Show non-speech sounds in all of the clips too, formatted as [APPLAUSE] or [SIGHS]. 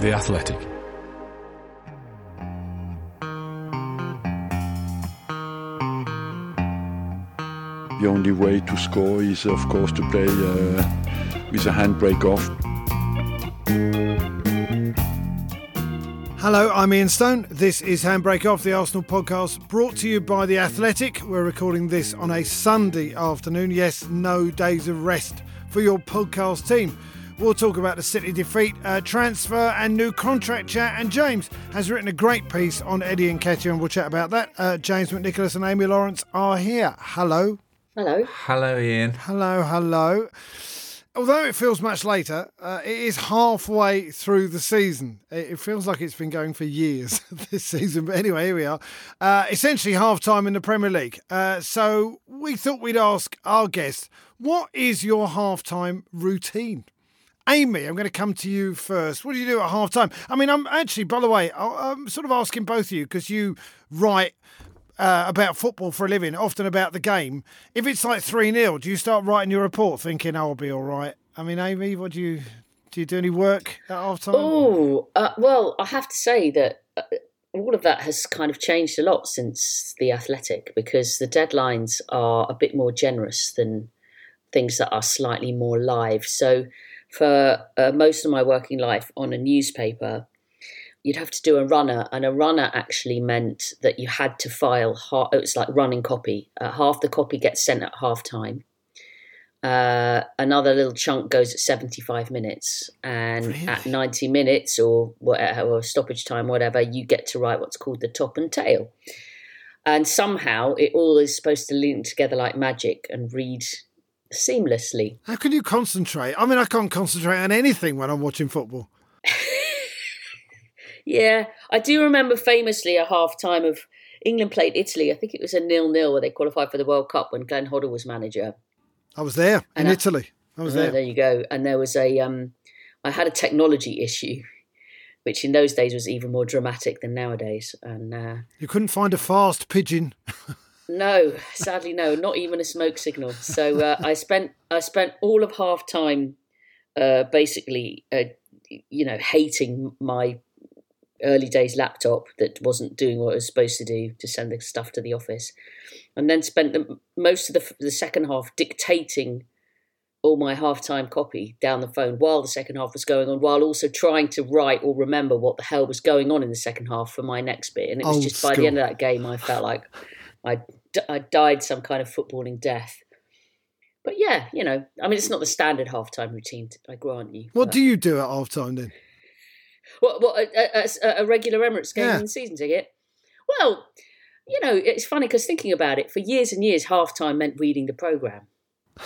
The Athletic. The only way to score is, of course, to play uh, with a handbrake off. Hello, I'm Ian Stone. This is Handbrake Off, the Arsenal podcast brought to you by The Athletic. We're recording this on a Sunday afternoon. Yes, no days of rest for your podcast team. We'll talk about the City defeat, uh, transfer, and new contract chat. And James has written a great piece on Eddie Nketiah, and we'll chat about that. Uh, James McNicholas and Amy Lawrence are here. Hello. Hello. Hello, Ian. Hello, hello. Although it feels much later, uh, it is halfway through the season. It, it feels like it's been going for years [LAUGHS] this season. But anyway, here we are. Uh, essentially, half time in the Premier League. Uh, so we thought we'd ask our guest, what is your half time routine? Amy, I'm going to come to you first. What do you do at half time? I mean, I'm actually, by the way, I'm sort of asking both of you because you write uh, about football for a living, often about the game. If it's like 3 0, do you start writing your report thinking, oh, I'll be all right? I mean, Amy, what do you do? You do any work at half time? Oh, uh, well, I have to say that uh, all of that has kind of changed a lot since the Athletic because the deadlines are a bit more generous than things that are slightly more live. So, for uh, most of my working life on a newspaper, you'd have to do a runner, and a runner actually meant that you had to file. Half, it was like running copy. Uh, half the copy gets sent at half time. Uh, another little chunk goes at 75 minutes, and Really? at 90 minutes or whatever, or stoppage time, whatever, you get to write what's called the top and tail. And somehow it all is supposed to link together like magic and read seamlessly. How can you concentrate? I mean, I can't concentrate on anything when I'm watching football. [LAUGHS] Yeah, I do remember famously a half time of England played Italy. I think it was a nil nil where they qualified for the World Cup when Glenn Hoddle was manager. I was there in And I- Italy. I was Oh, there. there you go. And there was a, um, I had a technology issue, [LAUGHS] which in those days was even more dramatic than nowadays. And uh, You couldn't find a fast pigeon. [LAUGHS] no, sadly, no, not even a smoke signal. So uh, I spent I spent all of half time, uh, basically, uh, you know, hating my early days laptop that wasn't doing what it was supposed to do to send the stuff to the office, and then spent the, most of the, the second half dictating all my half-time copy down the phone while the second half was going on, while also trying to write or remember what the hell was going on in the second half for my next bit. And it was Old just by the end of that game, I felt like I I died some kind of footballing death. But yeah, you know, I mean, it's not the standard half-time routine, I grant you. What do you do at half time then? what, what a, a, a regular Emirates game Yeah. in the season ticket? Well, you know, it's funny because thinking about it, for years and years, halftime meant reading the program,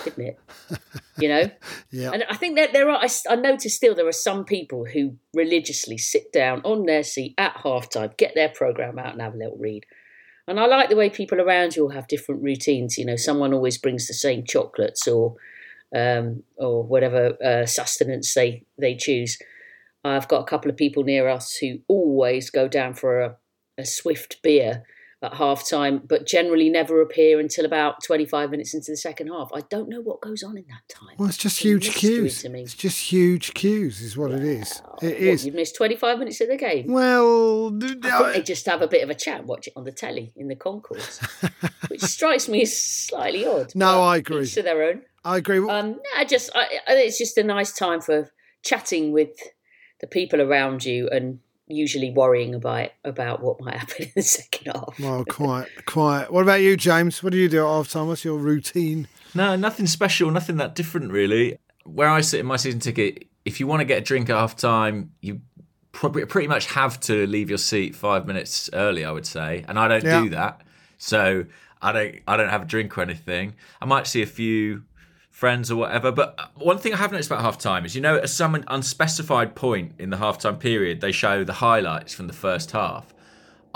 didn't it? [LAUGHS] you know, Yeah. and I think that there are. I notice still there are some people who religiously sit down on their seat at halftime, get their program out, and have a little read. And I like the way people around you all have different routines. You know, someone always brings the same chocolates or um, or whatever uh, sustenance they they choose. I've got a couple of people near us who always go down for a, a swift beer at half time, but generally never appear until about 25 minutes into the second half. I don't know what goes on in that time. Well, it's just a huge mystery queues. to me. It's just huge queues, is what it is. It What, is. You've missed 25 minutes of the game. Well, I they just have a bit of a chat, watch it on the telly in the concourse, [LAUGHS] which strikes me as slightly odd. No, I agree. To their own. I agree. Um, I just, I, I think it's just a nice time for chatting with the people around you and usually worrying about about what might [LAUGHS] happen in the second half. well, quite, quite. What about you, James? What do you do at half time? What's your routine? No, nothing special, nothing that different really. Where I sit in my season ticket, if you want to get a drink at half time, you probably pretty much have to leave your seat five minutes early, I would say. And I don't Yeah. do that. So I don't I don't have a drink or anything. I might see a few friends or whatever. But one thing I have noticed about halftime is, you know, at some unspecified point in the halftime period, they show the highlights from the first half.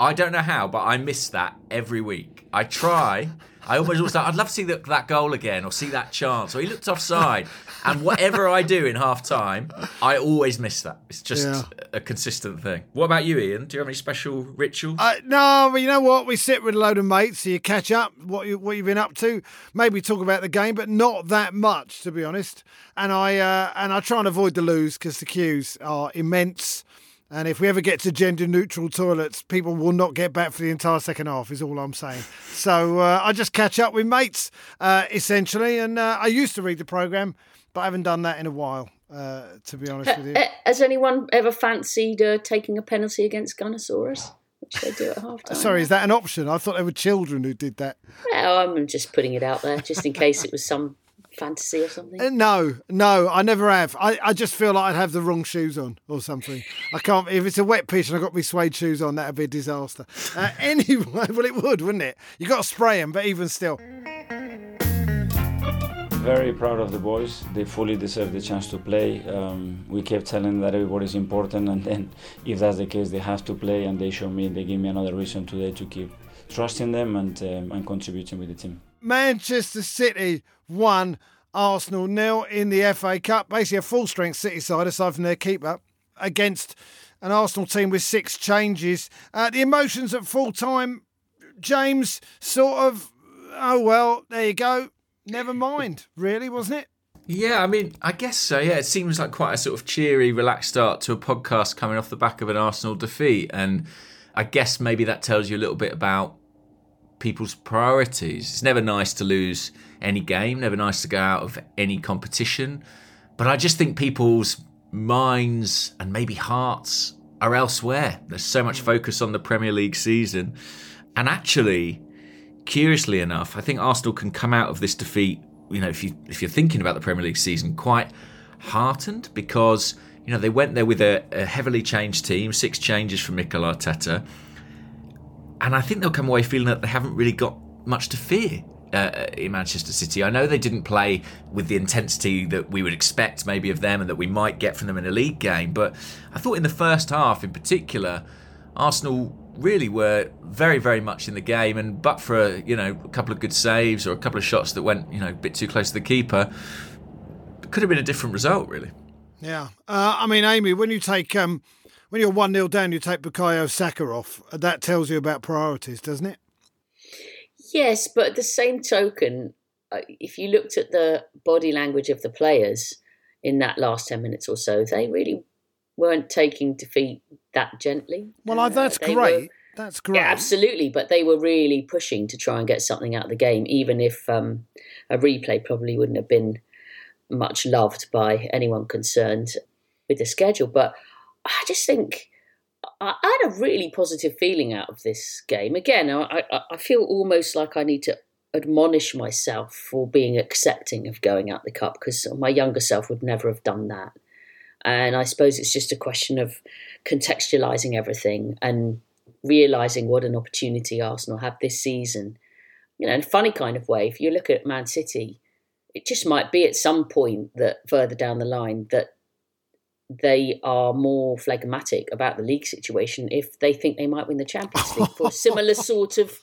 I don't know how, but I miss that every week. I try. I almost always I'd love to see that, that goal again or see that chance or he looked offside. And whatever I do in half time, I always miss that. It's just yeah. a consistent thing. What about you, Ian? Do you have any special rituals? Uh, no, but you know what? We sit with a load of mates, so you catch up, what, you, what you've been up to, maybe talk about the game, but not that much, to be honest. And I, uh, and I try and avoid the loos because the queues are immense. And if we ever get to gender neutral toilets, people will not get back for the entire second half, is all I'm saying. So uh, I just catch up with mates, uh, essentially. And uh, I used to read the programme, but I haven't done that in a while, uh, to be honest with you. Has anyone ever fancied uh, taking a penalty against Gunnersaurus? Which they do at half time. [LAUGHS] Sorry, is that an option? I thought there were children who did that. Well, I'm just putting it out there, just in case it was some fantasy or something? Uh, no, no, I never have. I, I just feel like I'd have the wrong shoes on or something. I can't. If it's a wet pitch and I've got my suede shoes on, that'd be a disaster. Uh, [LAUGHS] anyway, well, it would, wouldn't it? You've got to spray them, but even still. Very proud of the boys. They fully deserve the chance to play. Um, we kept telling them that everybody's important, and then if that's the case, they have to play. And they show me, they give me another reason today to keep trusting them and um, and contributing with the team. Manchester City won, Arsenal nil in the FA Cup. Basically, a full strength City side aside from their keeper against an Arsenal team with six changes. Uh, the emotions at full time, James, sort of, oh well, there you go. Never mind, really, wasn't it? Yeah, I mean, I guess so. Yeah, it seems like quite a sort of cheery, relaxed start to a podcast coming off the back of an Arsenal defeat. And I guess maybe that tells you a little bit about people's priorities. It's never nice to lose any game, never nice to go out of any competition. But I just think people's minds and maybe hearts are elsewhere. There's so much focus on the Premier League season. And actually, curiously enough, I think Arsenal can come out of this defeat, you know, if you if you're thinking about the Premier League season, quite heartened because, you know, they went there with a, a heavily changed team, six changes from Mikel Arteta and I think they'll come away feeling that they haven't really got much to fear uh, in Manchester City. I know they didn't play with the intensity that we would expect maybe of them and that we might get from them in a league game, but I thought in the first half in particular, Arsenal really were very, very much in the game. And but for a, you know a couple of good saves or a couple of shots that went you know a bit too close to the keeper, it could have been a different result really. Yeah, uh, I mean, Amy, when you take um, when you're 1 0 down, you take Bukayo Saka off. That tells you about priorities, doesn't it? Yes, but at the same token, uh, if you looked at the body language of the players in that last 10 minutes or so, they really weren't taking defeat that gently. Well, uh, that's great. Were, that's great. Yeah, absolutely. But they were really pushing to try and get something out of the game, even if um, a replay probably wouldn't have been much loved by anyone concerned with the schedule. But I just think I had a really positive feeling out of this game. Again, I, I, I feel almost like I need to admonish myself for being accepting of going out the cup because my younger self would never have done that. And I suppose it's just a question of contextualizing everything and realizing what an opportunity Arsenal have this season. You know, in a funny kind of way, if you look at Man City, it just might be at some point that further down the line that they are more phlegmatic about the league situation if they think they might win the Champions League for a similar [LAUGHS] sort of.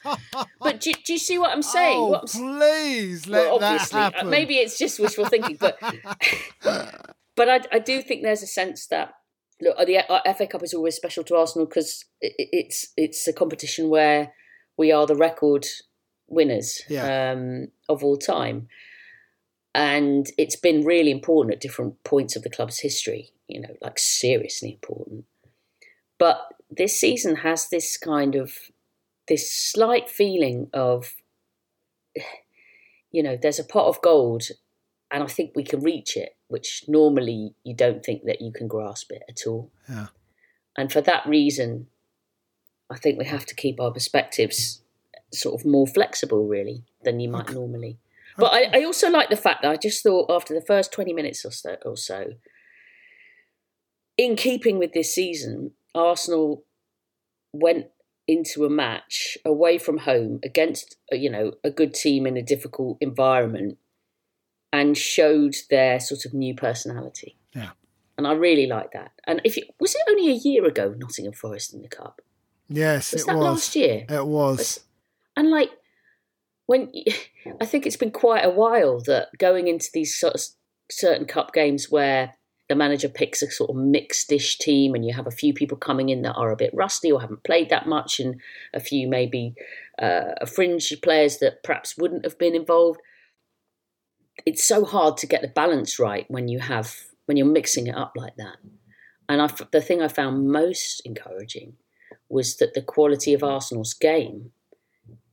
But do, do you see what I'm saying? Oh, what I'm, please let well, that uh, happen. Maybe it's just wishful thinking, but [LAUGHS] but I, I do think there's a sense that look, the FA Cup is always special to Arsenal because it, it's it's a competition where we are the record winners yeah. um, of all time. And it's been really important at different points of the club's history you know like seriously important. But this season has this kind of this slight feeling of [SIGHS] you know there's a pot of gold and i think we can reach it which normally you don't think that you can grasp it at all yeah. and for that reason i think we have to keep our perspectives sort of more flexible really than you might okay. normally but I, I, also like the fact that I just thought after the first 20 minutes or so, or so, in keeping with this season, Arsenal went into a match away from home against, you know, a good team in a difficult environment and showed their sort of new personality. Yeah. And I really like that. And if it was it only a year ago, Nottingham Forest in the cup. Yes, Was it that was. last year? It was. And like when [LAUGHS] I think it's been quite a while that going into these sort of certain cup games where the manager picks a sort of mixed dish team and you have a few people coming in that are a bit rusty or haven't played that much and a few maybe uh, fringe players that perhaps wouldn't have been involved it's so hard to get the balance right when you have when you're mixing it up like that. And I, the thing i found most encouraging was that the quality of arsenal's game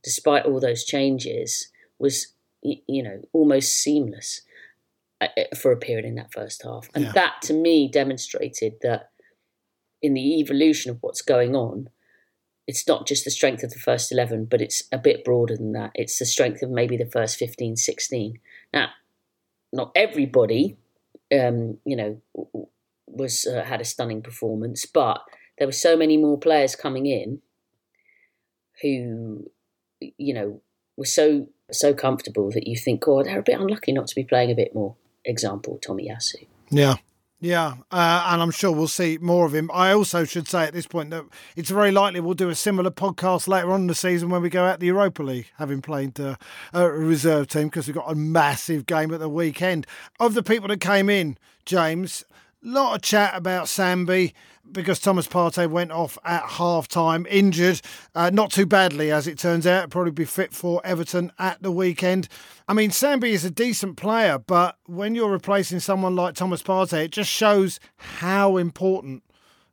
despite all those changes was you know almost seamless uh, uh, for a period in that first half. And Yeah. that to me demonstrated that in the evolution of what's going on it's not just the strength of the first 11 but it's a bit broader than that. It's the strength of maybe the first 15 16 now not everybody um, you know was uh, had a stunning performance but there were so many more players coming in who you know were so so comfortable that you think oh they're a bit unlucky not to be playing a bit more example Tomiyasu Yeah. Yeah, uh, and I'm sure we'll see more of him. I also should say at this point that it's very likely we'll do a similar podcast later on in the season when we go out the Europa League, having played uh, a reserve team because we've got a massive game at the weekend. Of the people that came in, James, lot of chat about Sambi because Thomas Partey went off at half time injured, uh, not too badly as it turns out. Probably be fit for Everton at the weekend. I mean, Sambi is a decent player, but when you're replacing someone like Thomas Partey, it just shows how important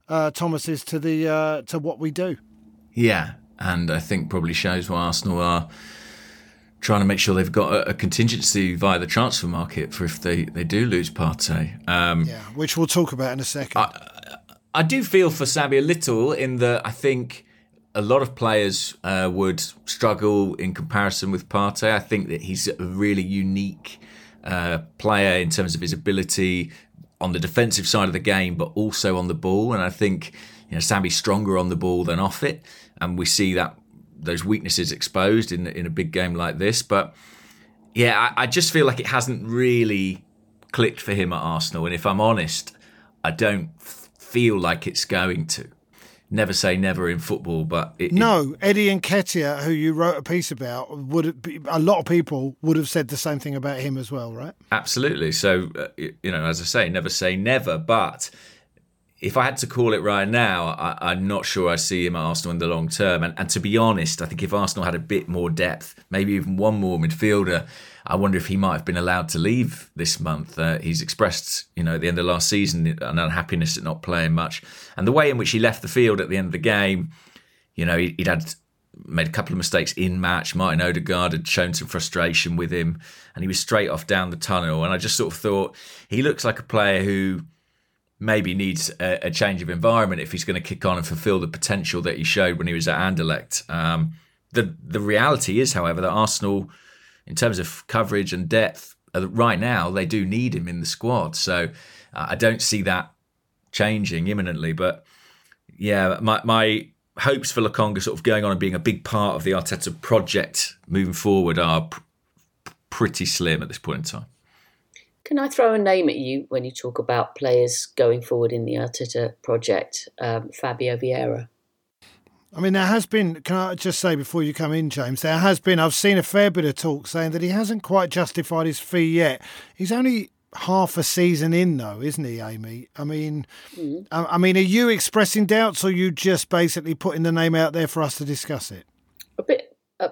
uh, Thomas is to the uh, to what we do. Yeah, and I think probably shows why Arsenal are trying to make sure they've got a, a contingency via the transfer market for if they, they do lose Partey. Um, Yeah, which we'll talk about in a second. I do feel for Sambi a little in that I think a lot of players uh, would struggle in comparison with Partey. I think that he's a really unique uh, player in terms of his ability on the defensive side of the game, but also on the ball. And I think you know Sambi's stronger on the ball than off it, and we see that those weaknesses exposed in in a big game like this. But yeah, I, I just feel like it hasn't really clicked for him at Arsenal. And if I'm honest, I don't feel like it's going to. Never say never in football, but it, it- no, Eddie Nketiah, who you wrote a piece about, would be, a lot of people would have said the same thing about him as well, right? Absolutely. So, uh, you know, as I say, never say never. But if I had to call it right now, I, I'm not sure I see him at Arsenal in the long term. And, and to be honest, I think if Arsenal had a bit more depth, maybe even one more midfielder, I wonder if he might have been allowed to leave this month. Uh, he's expressed, you know, at the end of last season, an unhappiness at not playing much. And the way in which he left the field at the end of the game, you know, he- he'd had made a couple of mistakes in match. Martin Odegaard had shown some frustration with him, and he was straight off down the tunnel. And I just sort of thought he looks like a player who maybe needs a, a change of environment if he's going to kick on and fulfil the potential that he showed when he was at Anderlecht. Um, the the reality is, however, that Arsenal, in terms of coverage and depth, uh, right now they do need him in the squad. So uh, I don't see that changing imminently. But yeah, my my hopes for Lokonga sort of going on and being a big part of the Arteta project moving forward are pr- pretty slim at this point in time. Can I throw a name at you when you talk about players going forward in the Arteta project? Um, Fabio Vieira. I mean, there has been, can I just say before you come in, James, there has been, I've seen a fair bit of talk saying that he hasn't quite justified his fee yet. He's only half a season in, though, isn't he, Amy? I mean, I, I mean, are you expressing doubts or are you just basically putting the name out there for us to discuss it? A bit, uh,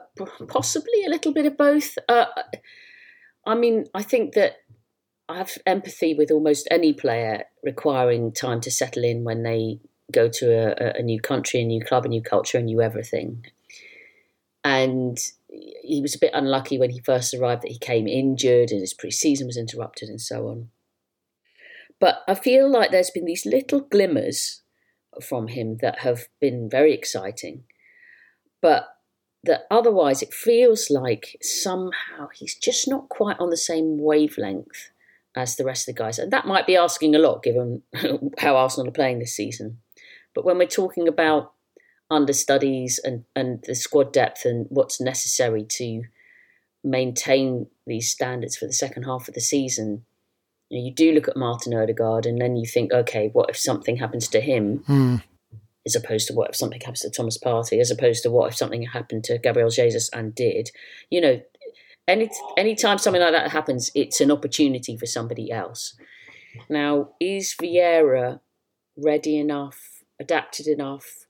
possibly a little bit of both. Uh, I mean, I think that I have empathy with almost any player requiring time to settle in when they go to a, a new country, a new club, a new culture, a new everything. And he was a bit unlucky when he first arrived that he came injured and his pre-season was interrupted and so on. But I feel like there's been these little glimmers from him that have been very exciting. But that otherwise it feels like somehow he's just not quite on the same wavelength as the rest of the guys. And that might be asking a lot given [LAUGHS] how Arsenal are playing this season. But when we're talking about understudies and, and the squad depth and what's necessary to maintain these standards for the second half of the season, you, know, you do look at Martin Odegaard and then you think, okay, what if something happens to him? Mm. As opposed to what if something happens to Thomas Partey, as opposed to what if something happened to Gabriel Jesus and did. You know, any anytime something like that happens, it's an opportunity for somebody else. Now, is Vieira ready enough, adapted enough,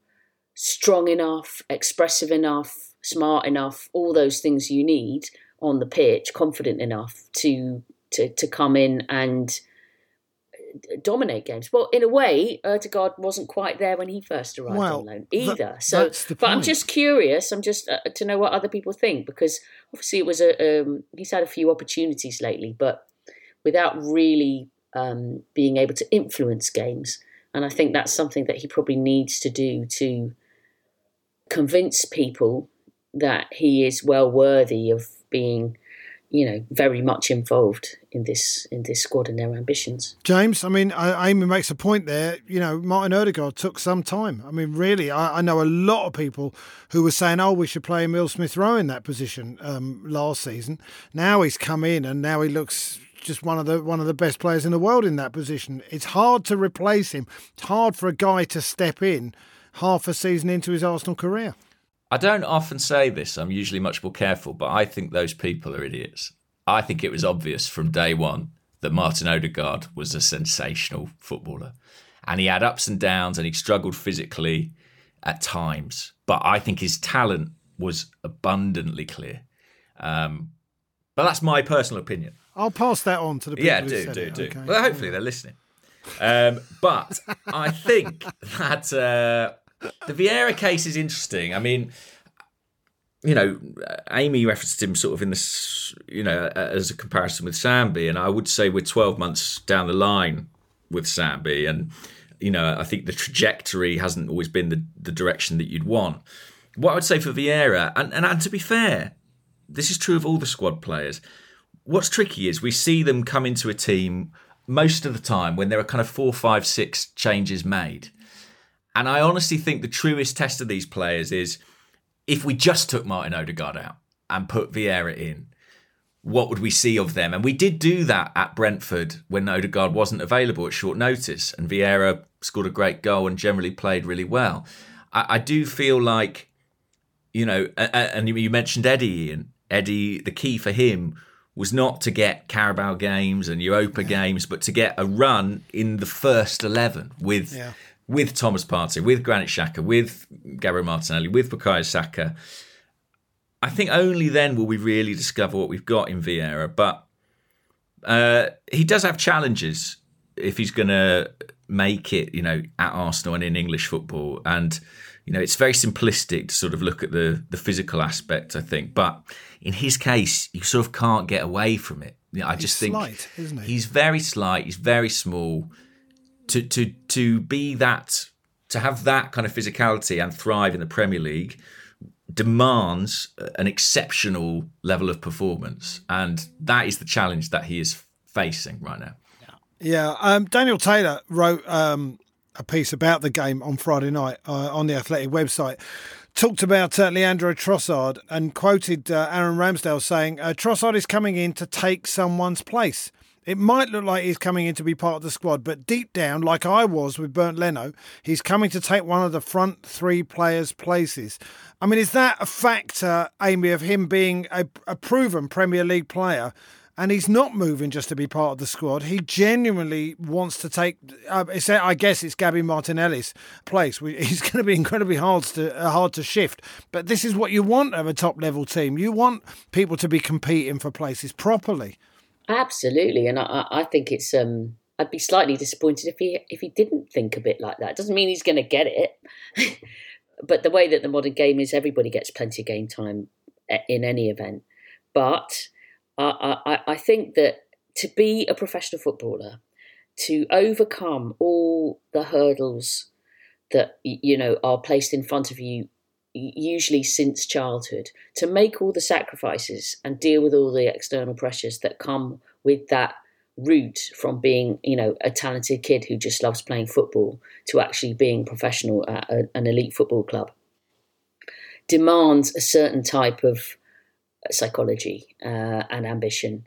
strong enough, expressive enough, smart enough, all those things you need on the pitch, confident enough to to, to come in and dominate games. Well, in a way, Odegaard wasn't quite there when he first arrived well, on loan either. That, so, but I'm just curious. I'm just uh, to know what other people think because obviously it was a um, he's had a few opportunities lately, but without really um, being able to influence games. And I think that's something that he probably needs to do to convince people that he is well worthy of being you know, very much involved in this in this squad and their ambitions. James, I mean, Amy makes a point there. You know, Martin Odegaard took some time. I mean, really, I, I know a lot of people who were saying, "Oh, we should play Emil Smith Rowe in that position um, last season." Now he's come in, and now he looks just one of the one of the best players in the world in that position. It's hard to replace him. It's hard for a guy to step in half a season into his Arsenal career. I don't often say this, I'm usually much more careful, but I think those people are idiots. I think it was obvious from day one that Martin Odegaard was a sensational footballer. And he had ups and downs and he struggled physically at times. But I think his talent was abundantly clear. Um, but that's my personal opinion. I'll pass that on to the people. Yeah, do, do, it. do. Okay. Well, hopefully they're listening. Um, but I think [LAUGHS] that uh, the Vieira case is interesting. I mean, you know, Amy referenced him sort of in this, you know, as a comparison with Sambi, and I would say we're 12 months down the line with Sambi, and you know, I think the trajectory hasn't always been the, the direction that you'd want. What I would say for Vieira, and, and, and to be fair, this is true of all the squad players. What's tricky is we see them come into a team most of the time when there are kind of four, five, six changes made and I honestly think the truest test of these players is if we just took Martin Odegaard out and put Vieira in, what would we see of them? And we did do that at Brentford when Odegaard wasn't available at short notice, and Vieira scored a great goal and generally played really well. I, I do feel like, you know, and you mentioned Eddie, and Eddie, the key for him was not to get Carabao games and Europa yeah. games, but to get a run in the first 11 with. Yeah with Thomas Partey, with Granit Xhaka, with Gabriel Martinelli, with Bukayo Saka. I think only then will we really discover what we've got in Vieira. But uh, he does have challenges if he's going to make it, you know, at Arsenal and in English football. And you know, it's very simplistic to sort of look at the the physical aspect. I think, but in his case, you sort of can't get away from it. You know, I he's just think slight, isn't he? he's very slight. He's very small to to to be that to have that kind of physicality and thrive in the Premier League demands an exceptional level of performance, and that is the challenge that he is facing right now. Yeah, um, Daniel Taylor wrote um, a piece about the game on Friday night uh, on the Athletic website. Talked about uh, Leandro Trossard and quoted uh, Aaron Ramsdale saying, uh, Trossard is coming in to take someone's place. It might look like he's coming in to be part of the squad, but deep down, like I was with Bernd Leno, he's coming to take one of the front three players' places. I mean, is that a factor, Amy, of him being a, a proven Premier League player? and he's not moving just to be part of the squad. He genuinely wants to take. Uh, I guess it's Gabby Martinelli's place. [LAUGHS] He's going to be incredibly hard to uh, hard to shift. But this is what you want of a top level team. You want people to be competing for places properly. Absolutely, and I, I think it's. Um, I'd be slightly disappointed if he if he didn't think a bit like that. Doesn't mean he's going to get it, [LAUGHS] but the way that the modern game is, everybody gets plenty of game time in any event. But I, I, I think that to be a professional footballer, to overcome all the hurdles that you know are placed in front of you usually since childhood, to make all the sacrifices and deal with all the external pressures that come with that route from being, you know, a talented kid who just loves playing football to actually being professional at a, an elite football club demands a certain type of psychology uh, and ambition.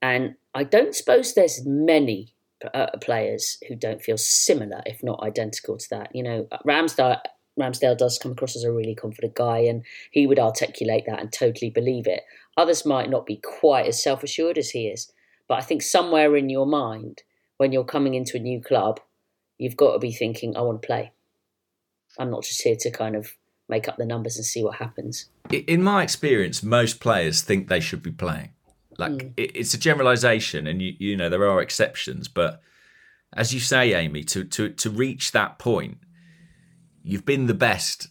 And I don't suppose there's many uh, players who don't feel similar, if not identical to that. You know, Ramsdale, Ramsdale does come across as a really confident guy, and he would articulate that and totally believe it. Others might not be quite as self assured as he is, but I think somewhere in your mind, when you're coming into a new club, you've got to be thinking, I want to play. I'm not just here to kind of make up the numbers and see what happens. In my experience, most players think they should be playing. Like mm. it's a generalization, and you you know there are exceptions, but as you say, Amy, to to to reach that point, you've been the best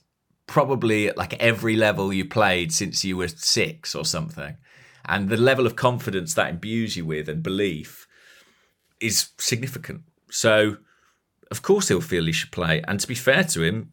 probably at like every level you played since you were six or something, and the level of confidence that imbues you with and belief is significant. So, of course, he'll feel he should play, and to be fair to him,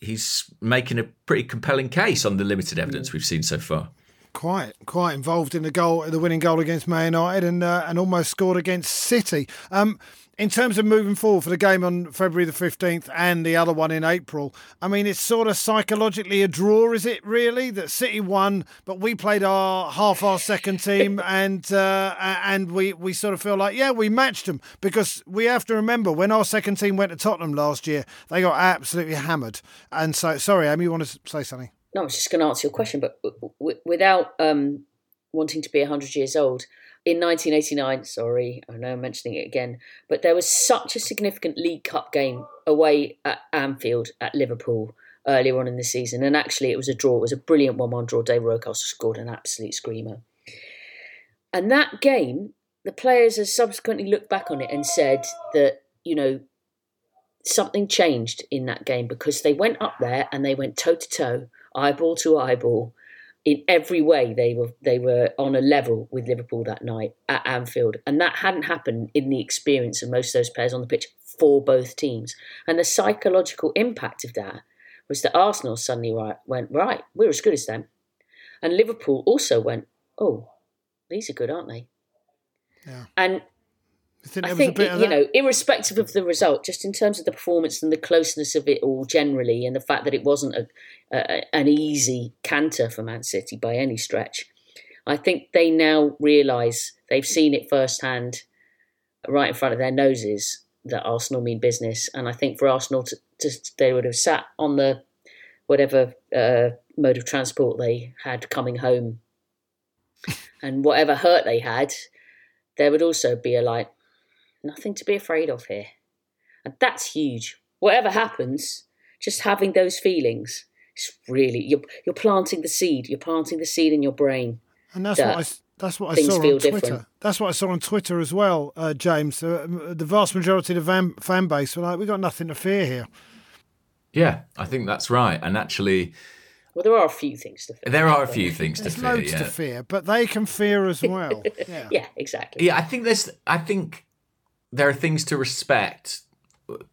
he's making a pretty compelling case on the limited evidence we've seen so far. Quite, quite involved in the goal, the winning goal against Man United, and uh, and almost scored against City. Um, in terms of moving forward for the game on February the 15th and the other one in April, I mean, it's sort of psychologically a draw, is it really? That City won, but we played our half our second team [LAUGHS] and uh, and we, we sort of feel like, yeah, we matched them because we have to remember when our second team went to Tottenham last year, they got absolutely hammered. And so, sorry, Amy, you want to say something? No, I was just going to answer your question, but w- w- without um, wanting to be 100 years old, in 1989, sorry, I know I'm mentioning it again, but there was such a significant League Cup game away at Anfield at Liverpool earlier on in the season. And actually, it was a draw. It was a brilliant 1 1 draw. Dave Rocastle scored an absolute screamer. And that game, the players have subsequently looked back on it and said that, you know, something changed in that game because they went up there and they went toe to toe, eyeball to eyeball in every way they were they were on a level with Liverpool that night at Anfield, and that hadn't happened in the experience of most of those players on the pitch for both teams. And the psychological impact of that was that Arsenal suddenly right, went right, we're as good as them, and Liverpool also went, oh, these are good, aren't they? Yeah. And think I think, you know, irrespective of the result, just in terms of the performance and the closeness of it all generally, and the fact that it wasn't a, a, an easy canter for Man City by any stretch, I think they now realise they've seen it firsthand, right in front of their noses, that Arsenal mean business. And I think for Arsenal to, to they would have sat on the whatever uh, mode of transport they had coming home, [LAUGHS] and whatever hurt they had, there would also be a like nothing to be afraid of here. And that's huge. Whatever happens, just having those feelings, it's really you're you're planting the seed. You're planting the seed in your brain. And that's that what I that's what I saw on Twitter. Different. That's what I saw on Twitter as well, uh, James. Uh, the vast majority of the fan, fan base were like, "We got nothing to fear here." Yeah, I think that's right. And actually, well, there are a few things to fear. There are a few things to fear. loads yeah. to fear, but they can fear as well. [LAUGHS] Yeah. yeah, exactly. Yeah, I think there's. I think there are things to respect,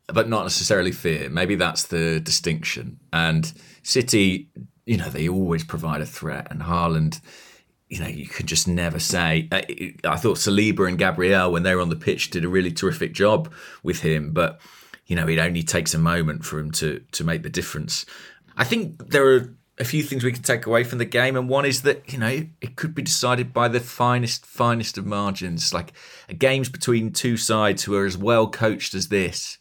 but not necessarily fear. Maybe that's the distinction. And City, you know, they always provide a threat, and Haaland you know, you can just never say. I thought Saliba and Gabriel, when they were on the pitch, did a really terrific job with him. But you know, it only takes a moment for him to to make the difference. I think there are a few things we can take away from the game, and one is that you know it could be decided by the finest, finest of margins. Like games between two sides who are as well coached as this,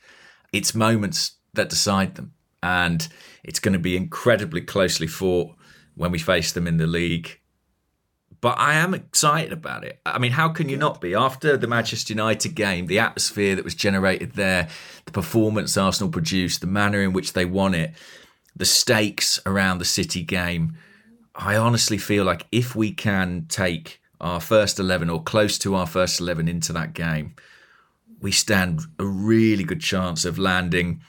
it's moments that decide them, and it's going to be incredibly closely fought when we face them in the league. But I am excited about it. I mean, how can you not be? After the Manchester United game, the atmosphere that was generated there, the performance Arsenal produced, the manner in which they won it, the stakes around the City game. I honestly feel like if we can take our first 11 or close to our first 11 into that game, we stand a really good chance of landing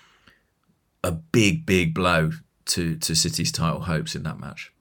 a big, big blow to, to City's title hopes in that match.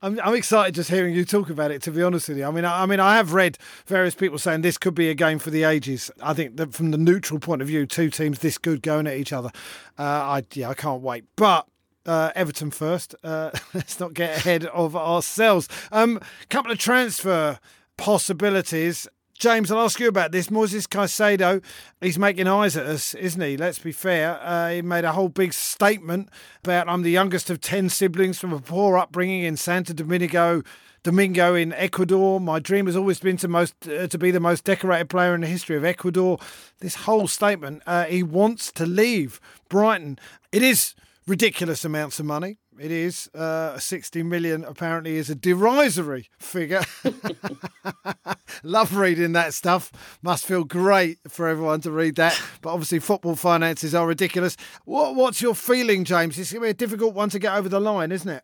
I'm, I'm excited just hearing you talk about it. To be honest with you, I mean, I, I, mean, I have read various people saying this could be a game for the ages. I think that from the neutral point of view, two teams this good going at each other. Uh, I yeah, I can't wait. But uh, Everton first. Uh, [LAUGHS] let's not get ahead of ourselves. A um, couple of transfer possibilities. James, I'll ask you about this. Moises Caicedo, he's making eyes at us, isn't he? Let's be fair. Uh, he made a whole big statement about I'm the youngest of 10 siblings from a poor upbringing in Santo Domingo. Domingo in Ecuador. My dream has always been to most uh, to be the most decorated player in the history of Ecuador. This whole statement, uh, he wants to leave Brighton. It is ridiculous amounts of money. It is. Uh, 60 million apparently is a derisory figure. [LAUGHS] Love reading that stuff. Must feel great for everyone to read that. But obviously, football finances are ridiculous. What, what's your feeling, James? It's going to be a difficult one to get over the line, isn't it?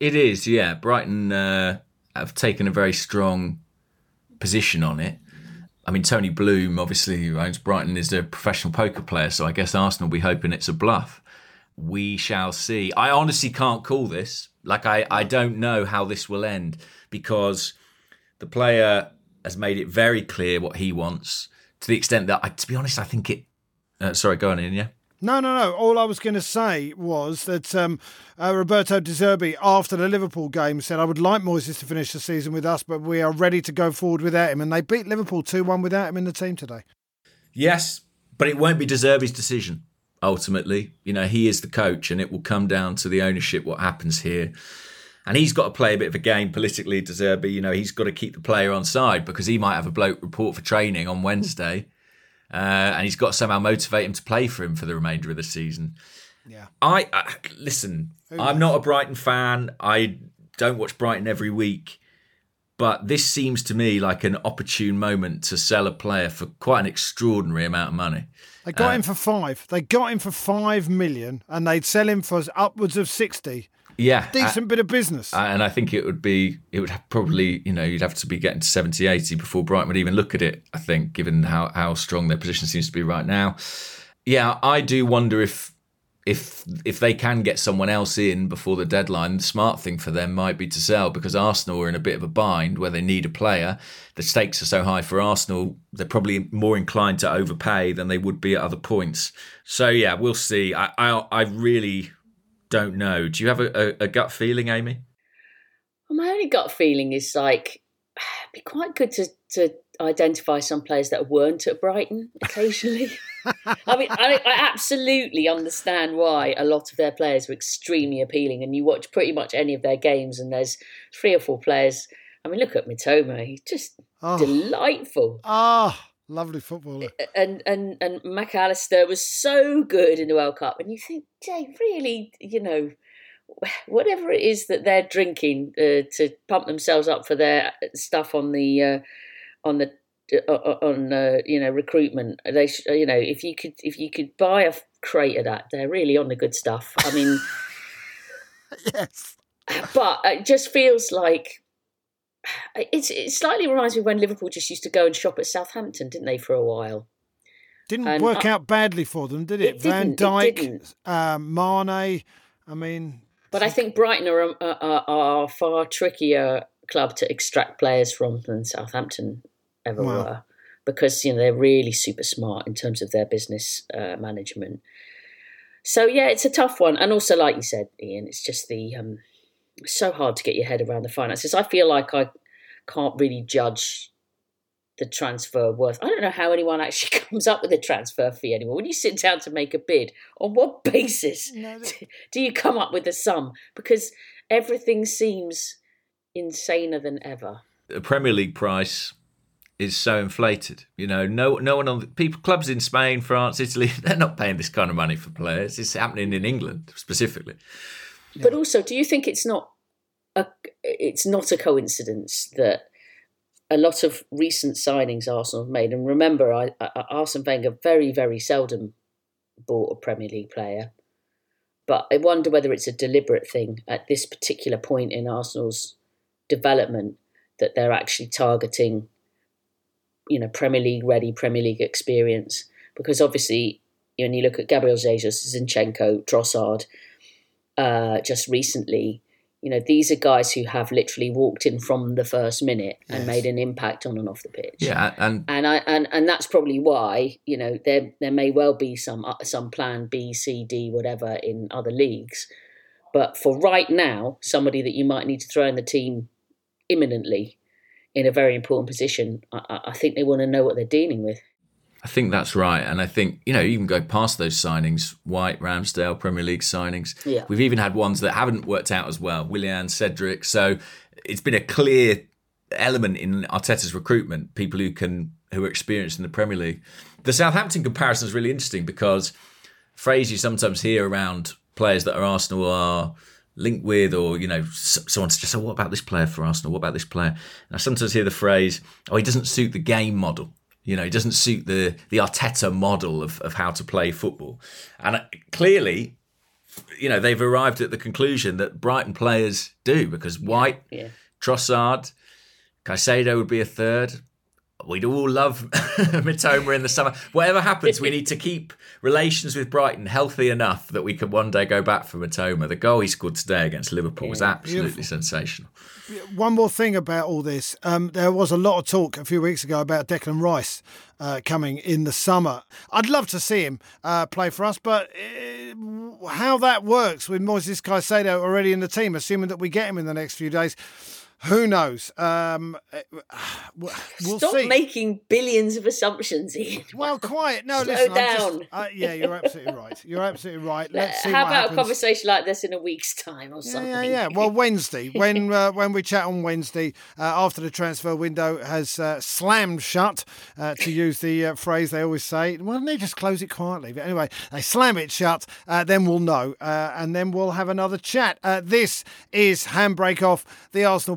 It is, yeah. Brighton uh, have taken a very strong position on it. I mean, Tony Bloom, obviously, owns Brighton, is a professional poker player, so I guess Arsenal will be hoping it's a bluff we shall see. I honestly can't call this. Like I, I don't know how this will end because the player has made it very clear what he wants to the extent that, I, to be honest, I think it. Uh, sorry, go on in, yeah. No, no, no. All I was going to say was that um, uh, Roberto De Zerbi, after the Liverpool game, said, I would like Moises to finish the season with us, but we are ready to go forward without him. And they beat Liverpool 2 1 without him in the team today. Yes, but it won't be De Zerbi's decision ultimately. You know, he is the coach, and it will come down to the ownership what happens here. And he's got to play a bit of a game politically, De Zerbi. You know, he's got to keep the player on side because he might have a bloke report for training on Wednesday. Uh, and he's got to somehow motivate him to play for him for the remainder of the season. Yeah. I, I listen, I'm not a Brighton fan. I don't watch Brighton every week. But this seems to me like an opportune moment to sell a player for quite an extraordinary amount of money. They got uh, him for five. They got him for five million, and they'd sell him for upwards of sixty. Yeah, decent uh, bit of business. Uh, and I think it would be, it would probably, you know, you'd have to be getting to 70, 80 before Brighton would even look at it. I think, given how how strong their position seems to be right now. Yeah, I do wonder if if if they can get someone else in before the deadline, the smart thing for them might be to sell because Arsenal are in a bit of a bind where they need a player. The stakes are so high for Arsenal; they're probably more inclined to overpay than they would be at other points. So yeah, we'll see. I I, I really don't know. Do you have a, a, a gut feeling, Amy? Well, my only gut feeling is like [SIGHS] it'd be quite good to to identify some players that weren't at Brighton occasionally. [LAUGHS] I mean, I, I, absolutely understand why a lot of their players were extremely appealing, and you watch pretty much any of their games, and there's three or four players. I mean, look at Mitoma; he's just oh. delightful. Ah. Oh, lovely footballer. And and and Mac Allister was so good in the World Cup, and you think, Jay, really, you know, whatever it is that they're drinking uh, to pump themselves up for their stuff on the uh, on the uh, uh, on uh, you know recruitment. They you know if you could if you could buy a crate of that, they're really on the good stuff. I mean, [LAUGHS] yes, but it just feels like it's it slightly reminds me when Liverpool just used to go and shop at Southampton, didn't they, for a while? Didn't and work I, out badly for them, did it? it Van Dijk um, Mane. I mean, but I think Brighton are, are, are a far trickier club to extract players from than Southampton ever wow. were because you know they're really super smart in terms of their business uh, management. So yeah, it's a tough one, and also like you said, Ian, it's just the um, so hard to get your head around the finances. I feel like I can't really judge the transfer worth. I don't know how anyone actually [LAUGHS] comes up with a transfer fee anymore. When you sit down to make a bid, on what [LAUGHS] basis no, [LAUGHS] do you come up with a sum? Because everything seems insaner than ever. The Premier League price is so inflated. You know, no no one on the, people clubs in Spain, France, Italy, [LAUGHS] they're not paying this kind of money for players. It's happening in England specifically. But also, do you think it's not a it's not a coincidence that a lot of recent signings Arsenal have made, and remember, I, I, Arsene Wenger very very seldom bought a Premier League player. But I wonder whether it's a deliberate thing at this particular point in Arsenal's development that they're actually targeting you know Premier League ready, Premier League experience. Because obviously, when you look at Gabriel Jesus, Zinchenko, Trossard, uh, just recently, you know these are guys who have literally walked in from the first minute and yes. made an impact on and off the pitch. Yeah, and and I and, and that's probably why you know there there may well be some uh, some plan B, C, D, whatever in other leagues, but for right now, somebody that you might need to throw in the team imminently in a very important position, I, I think they want to know what they're dealing with. I think that's right. And I think, you know, even go past those signings, White, Ramsdale, Premier League signings. Yeah. We've even had ones that haven't worked out as well, Willian, Cedric. So it's been a clear element in Arteta's recruitment, people who can who are experienced in the Premier League. The Southampton comparison is really interesting because phrase you sometimes hear around players that are Arsenal are linked with, or you know, someone's just, oh, what about this player for Arsenal? What about this player? And I sometimes hear the phrase, oh, he doesn't suit the game model. You know, he doesn't suit the the Arteta model of of how to play football. And uh, clearly, you know, they've arrived at the conclusion that Brighton players do because White, Yeah. Trossard, Caicedo would be a third. We'd all love [LAUGHS] Mitoma in the summer. Whatever happens, we need to keep relations with Brighton healthy enough that we can one day go back for Mitoma. The goal he scored today against Liverpool was absolutely sensational. One more thing about all this. Um, there was a lot of talk a few weeks ago about Declan Rice uh, coming in the summer. I'd love to see him uh, play for us, but uh, how that works with Moises Caicedo already in the team, assuming that we get him in the next few days, who knows? Um, [SIGHS] we'll Stop see. making billions of assumptions, Ian. Well, [LAUGHS] quiet. No, Slow listen. Down. Just, uh, yeah, you're absolutely right. You're absolutely right. Let's see How about happens. a conversation like this in a week's time or something? yeah, yeah. Well, [LAUGHS] Wednesday, when uh, when we chat on Wednesday, uh, after the transfer window has uh, slammed shut, uh, to use the uh, phrase they always say. Why don't they just close it quietly? But anyway, they slam it shut, uh, then we'll know, uh, and then we'll have another chat. Uh, this is Handbrake Off, the Arsenal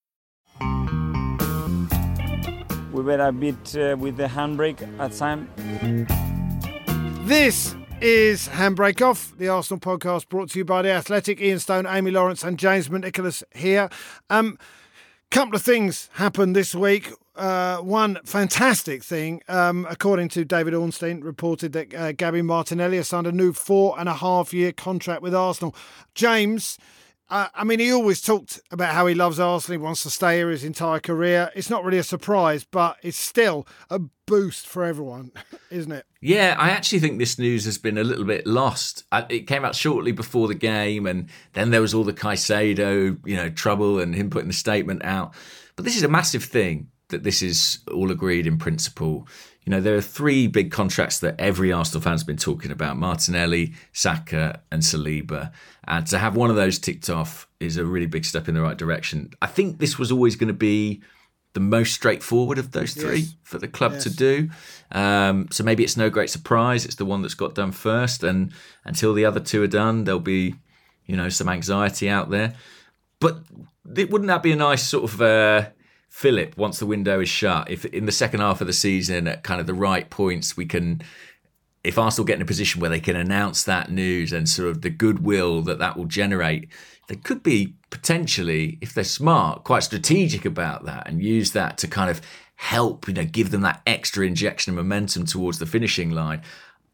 We a bit uh, with the handbrake at time. This is Handbrake Off, the Arsenal podcast brought to you by The Athletic. Ian Stone, Amy Lawrence, and James McNicholas here. Um, couple of things happened this week. Uh, one fantastic thing, um, according to David Ornstein, reported that uh, Gabby Martinelli has signed a new four and a half year contract with Arsenal. James, uh, I mean, he always talked about how he loves Arsenal, he wants to stay here his entire career. It's not really a surprise, but it's still a boost for everyone, [LAUGHS] isn't it? Yeah, I actually think this news has been a little bit lost. It came out shortly before the game, and then there was all the Caicedo, you know, trouble and him putting the statement out. But this is a massive thing that this is all agreed in principle. You know, there are three big contracts that every Arsenal fan's been talking about: Martinelli, Saka, and Saliba. And to have one of those ticked off is a really big step in the right direction. I think this was always going to be the most straightforward of those three Yes. for the club to do. Um, so maybe it's no great surprise. It's the one that's got done first, and until the other two are done, there'll be, you know, some anxiety out there. But th- wouldn't that be a nice sort of uh, fillip once the window is shut? If in the second half of the season, at kind of the right points, we can. If Arsenal get in a position where they can announce that news and sort of the goodwill that that will generate, they could be potentially, if they're smart, quite strategic about that and use that to kind of help, you know, give them that extra injection of momentum towards the finishing line.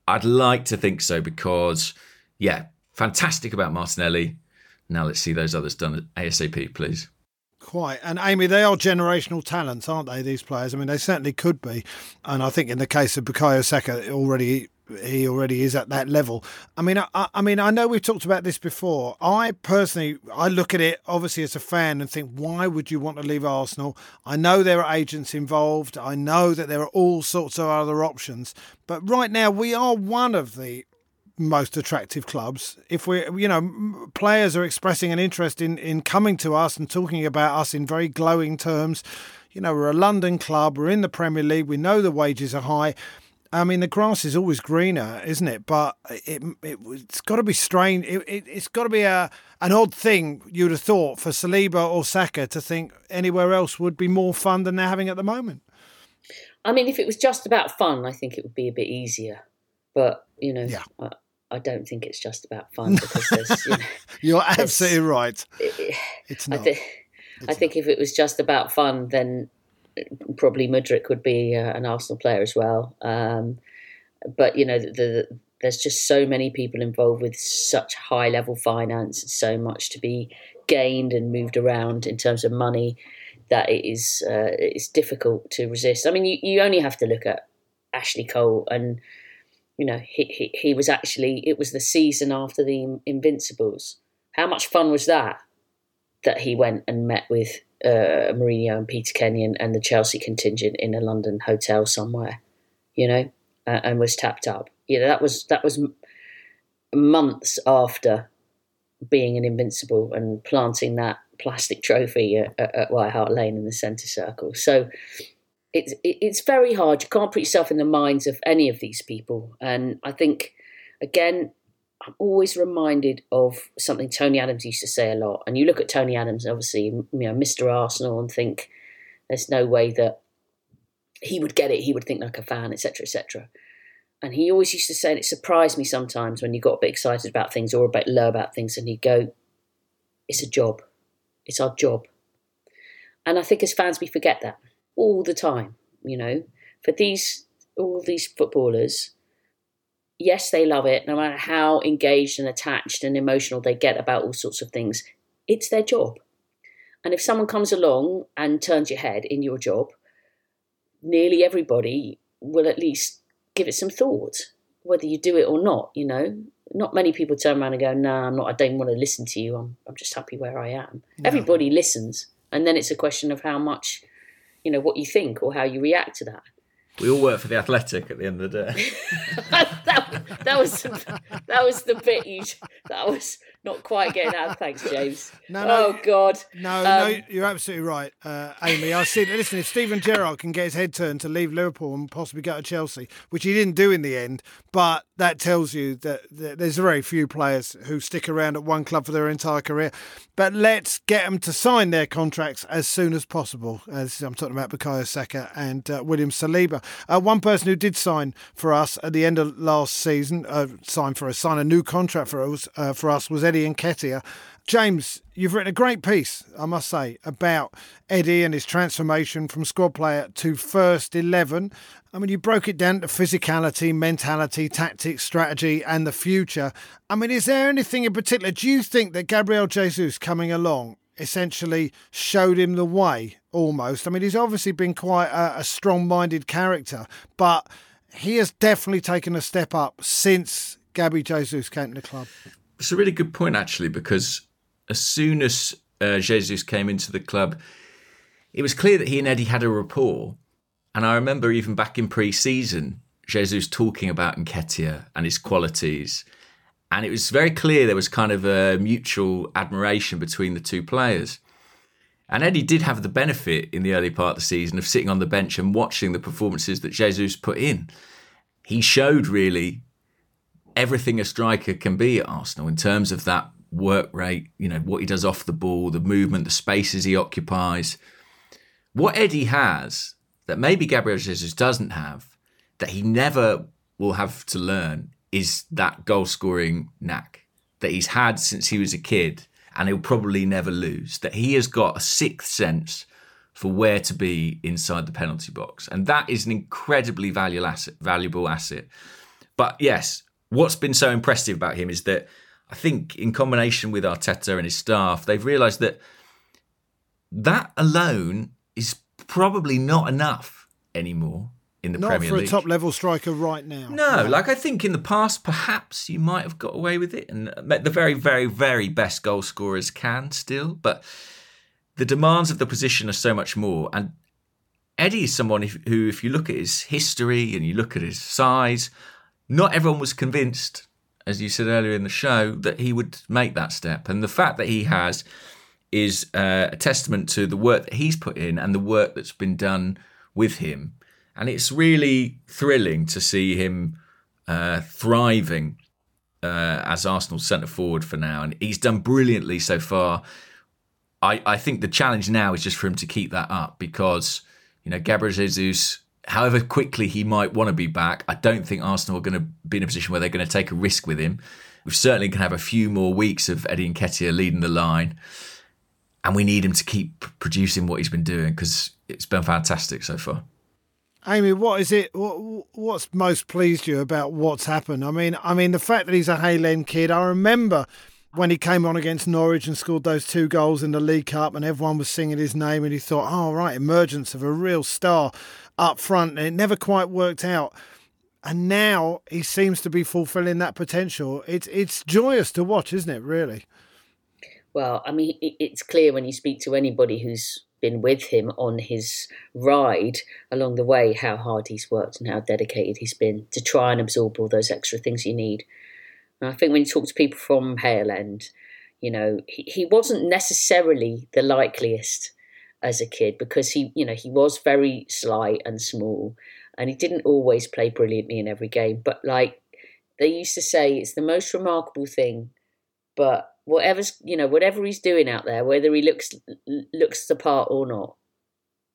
I'd like to think so because, yeah, fantastic about Martinelli. Now let's see those others done ASAP, please. Quite. And Amy, they are generational talents, aren't they, these players? I mean, they certainly could be. And I think in the case of Bukayo Saka, already he already is at that level. I mean, I, I mean, I know we've talked about this before. I personally, I look at it obviously as a fan and think, why would you want to leave Arsenal? I know there are agents involved. I know that there are all sorts of other options. But right now, we are one of the most attractive clubs. If we, you know, players are expressing an interest in in coming to us and talking about us in very glowing terms. You know, we're a London club. We're in the Premier League. We know the wages are high. I mean, the grass is always greener, isn't it? But it, it has got to be strange. It, it, has got to be a an odd thing you'd have thought for Saliba or Saka to think anywhere else would be more fun than they're having at the moment. I mean, if it was just about fun, I think it would be a bit easier. But you know, yeah. Uh, I, don't think it's just about fun because there's. You know, [LAUGHS] You're absolutely right. It, it's not. I, th- it's I think not. if it was just about fun, then probably Mudryk would be uh, an Arsenal player as well. Um, but you know, the, the, there's just so many people involved with such high level finance, and so much to be gained and moved around in terms of money that it is uh, it's difficult to resist. I mean, you, you only have to look at Ashley Cole, and you know, he, he he was actually it was the season after the Invincibles. How much fun was that? That he went and met with uh, Mourinho and Peter Kenyon and the Chelsea contingent in a London hotel somewhere, you know, uh, and was tapped up. You know, that was that was months after being an invincible and planting that plastic trophy at, at White Hart Lane in the centre circle. So it's it's very hard. You can't put yourself in the minds of any of these people, and I think again I'm always reminded of something Tony Adams used to say a lot. And you look at Tony Adams, obviously, you know, Mr. Arsenal, and think there's no way that he would get it. He would think like a fan, etc., etc. And he always used to say, and it surprised me sometimes when you got a bit excited about things or a bit low about things, and he'd go, "It's a job. It's our job." And I think as fans we forget that all the time. You know, for these all these footballers, yes, they love it, no matter how engaged and attached and emotional they get about all sorts of things. It's their job. And if someone comes along and turns your head in your job, nearly everybody will at least give it some thought, whether you do it or not, you know. Not many people turn around and go, nah, I'm not, I don't want to listen to you. I'm, I'm just happy where I am. No. Everybody listens. And then it's a question of how much, you know, what you think or how you react to that. We all work for the Athletic at the end of the day. [LAUGHS] that, that, was that was the bit you that was not quite getting out. Thanks, [LAUGHS] James. No, no, oh God. No, um, no, you're absolutely right, uh, Amy. I see. Listen, if Steven Gerrard can get his head turned to leave Liverpool and possibly go to Chelsea, which he didn't do in the end, but that tells you that, that there's very few players who stick around at one club for their entire career. But let's get them to sign their contracts as soon as possible. As I'm talking about Bukayo Saka and uh, William Saliba. Uh, one person who did sign for us at the end of last season, uh, sign for us, sign a new contract for us, uh, for us was Eddie Nketiah. James, you've written a great piece, I must say, about Eddie and his transformation from squad player to first 11. I mean, you broke it down to physicality, mentality, tactics, strategy, and the future. I mean, is there anything in particular? Do you think that Gabriel Jesus coming along essentially showed him the way almost? I mean, he's obviously been quite a, a strong minded character, but he has definitely taken a step up since Gabby Jesus came to the club. It's a really good point, actually, because as soon as uh, Jesus came into the club, it was clear that he and Eddie had a rapport. And I remember even back in pre-season, Jesus talking about Nketiah and his qualities. And it was very clear there was kind of a mutual admiration between the two players. And Eddie did have the benefit in the early part of the season of sitting on the bench and watching the performances that Jesus put in. He showed really everything a striker can be at Arsenal in terms of that work rate, you know, what he does off the ball, the movement, the spaces he occupies. What Eddie has that maybe Gabriel Jesus doesn't have, that he never will have to learn, is that goal scoring knack that he's had since he was a kid and he'll probably never lose. That he has got a sixth sense for where to be inside the penalty box. And that is an incredibly valuable asset, valuable asset. But yes, what's been so impressive about him is that I think in combination with Arteta and his staff, they've realised that that alone is probably not enough anymore in the not Premier League. Not for a top level striker right now. No, no, like I think in the past, perhaps you might have got away with it, and the very, very, very best goal scorers can still, but the demands of the position are so much more. And Eddie is someone who, if you look at his history and you look at his size, not everyone was convinced as you said earlier in the show, that he would make that step. And the fact that he has is uh, a testament to the work that he's put in and the work that's been done with him. And it's really thrilling to see him uh, thriving uh, as Arsenal's centre forward for now. And he's done brilliantly so far. I, I think the challenge now is just for him to keep that up because, you know, Gabriel Jesus however quickly he might want to be back, I don't think Arsenal are going to be in a position where they're going to take a risk with him. We certainly can have a few more weeks of Eddie Nketiah leading the line, and we need him to keep producing what he's been doing because it's been fantastic so far. Amy, what is it? What, what's most pleased you about what's happened? I mean, I mean the fact that he's a Hale End kid. I remember when he came on against Norwich and scored those two goals in the League Cup, and everyone was singing his name, and he thought, "Oh, right, emergence of a real star." up front, and it never quite worked out. And now he seems to be fulfilling that potential. It's it's joyous to watch, isn't it? Really. Well, I mean, it's clear when you speak to anybody who's been with him on his ride along the way how hard he's worked and how dedicated he's been to try and absorb all those extra things you need. And I think when you talk to people from Hale End, you know, he, he wasn't necessarily the likeliest as a kid because he, you know, he was very slight and small, and he didn't always play brilliantly in every game. But like they used to say, it's the most remarkable thing. But whatever's, you know, whatever he's doing out there, whether he looks looks the part or not,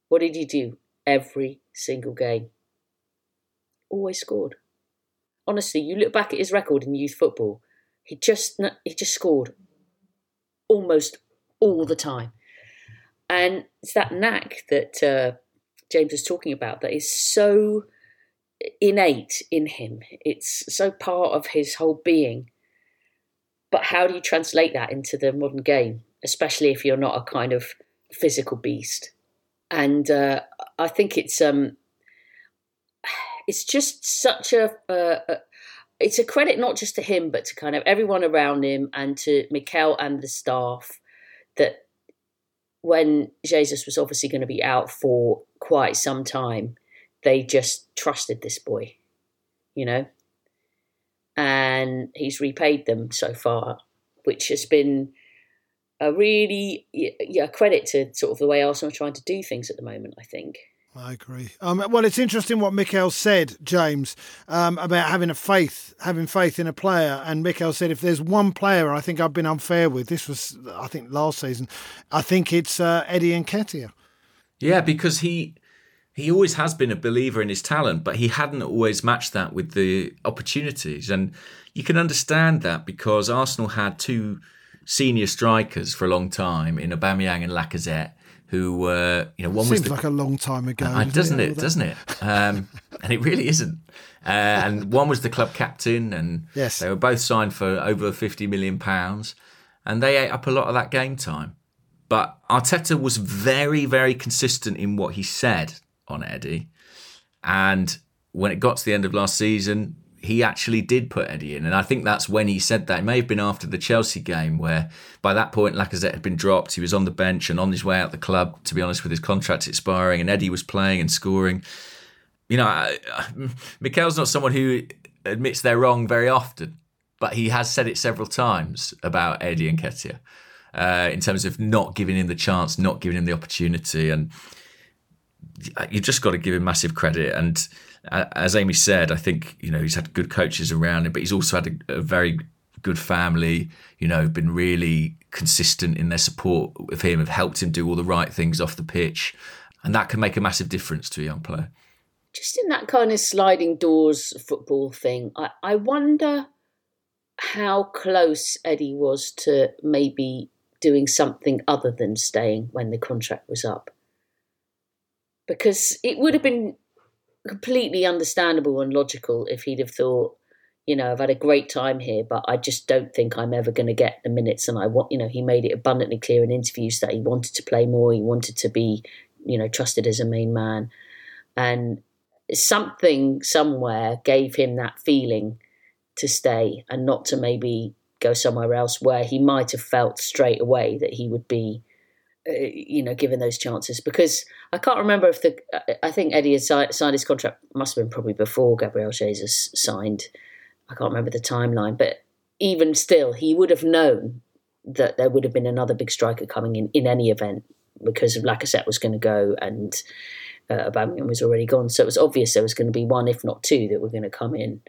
what did he do every single game? Always scored. Honestly, you look back at his record in youth football, he just he just scored almost all the time. And it's that knack that uh, James was talking about that is so innate in him. It's so part of his whole being. But how do you translate that into the modern game, especially if you're not a kind of physical beast? And uh, I think it's um, it's just such a, a it's a credit not just to him but to kind of everyone around him and to Mikel and the staff that when Jesus was obviously going to be out for quite some time, they just trusted this boy, you know? And he's repaid them so far, which has been a really yeah, credit to sort of the way Arsenal are trying to do things at the moment, I think. I agree. Um, well, it's interesting what Mikel said, James, um, about having a faith, having faith in a player. And Mikel said, if there's one player I think I've been unfair with, this was, I think, last season. I think it's uh, Eddie Nketiah. Yeah, because he he always has been a believer in his talent, but he hadn't always matched that with the opportunities. And you can understand that because Arsenal had two senior strikers for a long time in Aubameyang and Lacazette who were, you know, one Seems was the, like a long time ago, uh, doesn't it? it doesn't it? Um, and it really isn't. Uh, and [LAUGHS] one was the club captain, and yes. they were both signed for over fifty million pounds, and they ate up a lot of that game time. But Arteta was very, very consistent in what he said on Eddie, and when it got to the end of last season, he actually did put Eddie in. And I think that's when he said that. It may have been after the Chelsea game, where by that point Lacazette had been dropped. He was on the bench and on his way out the club, to be honest, with his contract expiring. And Eddie was playing and scoring. You know, I, I, Mikel's not someone who admits they're wrong very often, but he has said it several times about Eddie Nketiah uh, in terms of not giving him the chance, not giving him the opportunity. And you've just got to give him massive credit. And as Amy said, I think you know he's had good coaches around him, but he's also had a, a very good family. You know, been really consistent in their support of him, have helped him do all the right things off the pitch, and that can make a massive difference to a young player. Just in that kind of sliding doors football thing, I, I wonder how close Eddie was to maybe doing something other than staying when the contract was up. Because it would have been completely understandable and logical if he'd have thought, you know, I've had a great time here, but I just don't think I'm ever going to get the minutes. And I want, you know, he made it abundantly clear in interviews that he wanted to play more. He wanted to be, you know, trusted as a main man. And something somewhere gave him that feeling to stay and not to maybe go somewhere else where he might have felt straight away that he would be you know, given those chances. Because I can't remember if the, I think Eddie had signed his contract, must have been probably before Gabriel Jesus signed. I can't remember the timeline, but even still, he would have known that there would have been another big striker coming in in any event because Lacazette was going to go and uh, Aubameyang was already gone. So it was obvious there was going to be one, if not two, that were going to come in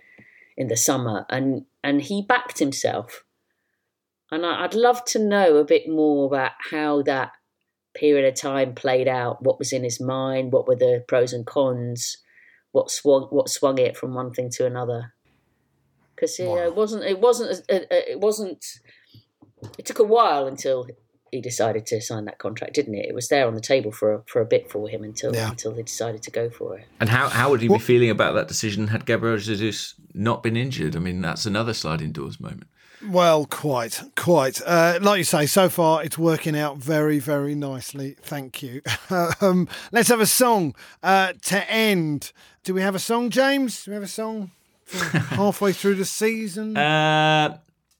in the summer, and and he backed himself. And I, I'd love to know a bit more about how that period of time played out. What was in his mind? What were the pros and cons? What swung what swung it from one thing to another? Because you know, it wasn't it wasn't uh, uh, it wasn't. It took a while until he decided to sign that contract, didn't it? It was there on the table for a, for a bit for him until Yeah. until he decided to go for it. And how, how would he be feeling about that decision had Gabriel Jesus not been injured? I mean, that's another sliding doors moment. Well, quite, quite. Uh, like you say, so far it's working out very, very nicely. Thank you. [LAUGHS] um, let's have a song uh, to end. Do we have a song, James? Do we have a song [LAUGHS] halfway through the season? Uh,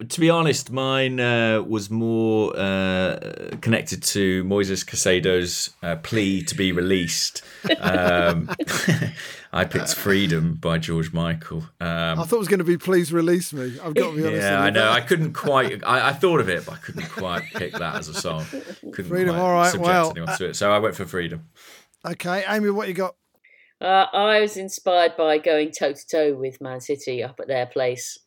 to be honest, mine uh, was more uh, connected to Moises Caicedo's uh, plea to be released. Um, [LAUGHS] I picked "Freedom" by George Michael. Um, I thought it was going to be "Please Release Me." I've got to be honest. yeah, I you. know. I couldn't quite. I, I thought of it, but I couldn't quite pick that as a song. Couldn't Freedom, quite all right, subject well, anyone to it. So I went for "Freedom." Okay, Amy, what you got? Uh, I was inspired by going toe to toe with Man City up at their place,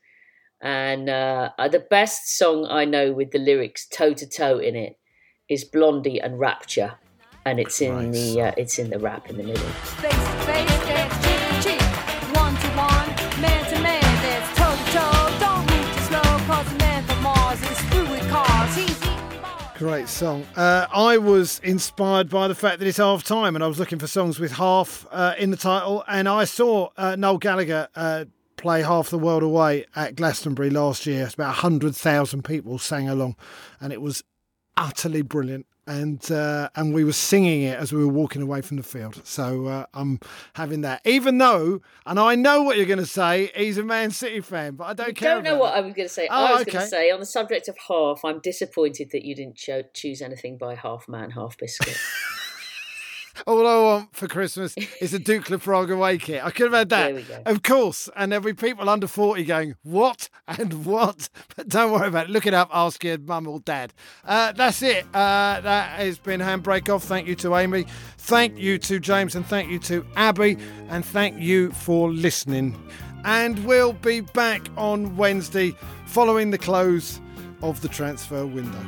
and uh, uh, the best song I know with the lyrics toe to toe in it is Blondie and Rapture, and it's in the uh, it's in the rap in the middle. Face to face, that's cheek to cheek. One to one, man to man, that's toe to toe. Don't move too slow, cause the man from Mars is through with cars. He's. Great song. Uh, I was inspired by the fact that it's half time and I was looking for songs with half uh, in the title. And I saw uh, Noel Gallagher uh, play Half the World Away at Glastonbury last year. It's about 100,000 people sang along and it was utterly brilliant. And uh, and we were singing it as we were walking away from the field. So uh, I'm having that. Even though, and I know what you're going to say, he's a Man City fan, but I don't care I care. don't know what that. I was going to say. Oh, I was okay. going to say on the subject of half, I'm disappointed that you didn't cho- choose anything by Half Man, Half Biscuit. [LAUGHS] All I want for Christmas is a Dukla Prague away kit. I could have had that. There we go. Of course. And there'll be people under 40 going, what and what? But don't worry about it. Look it up. Ask your mum or dad. Uh, that's it. Uh, that has been Handbrake Off. Thank you to Amy. Thank you to James. And thank you to Abby. And thank you for listening. And we'll be back on Wednesday following the close of the transfer window.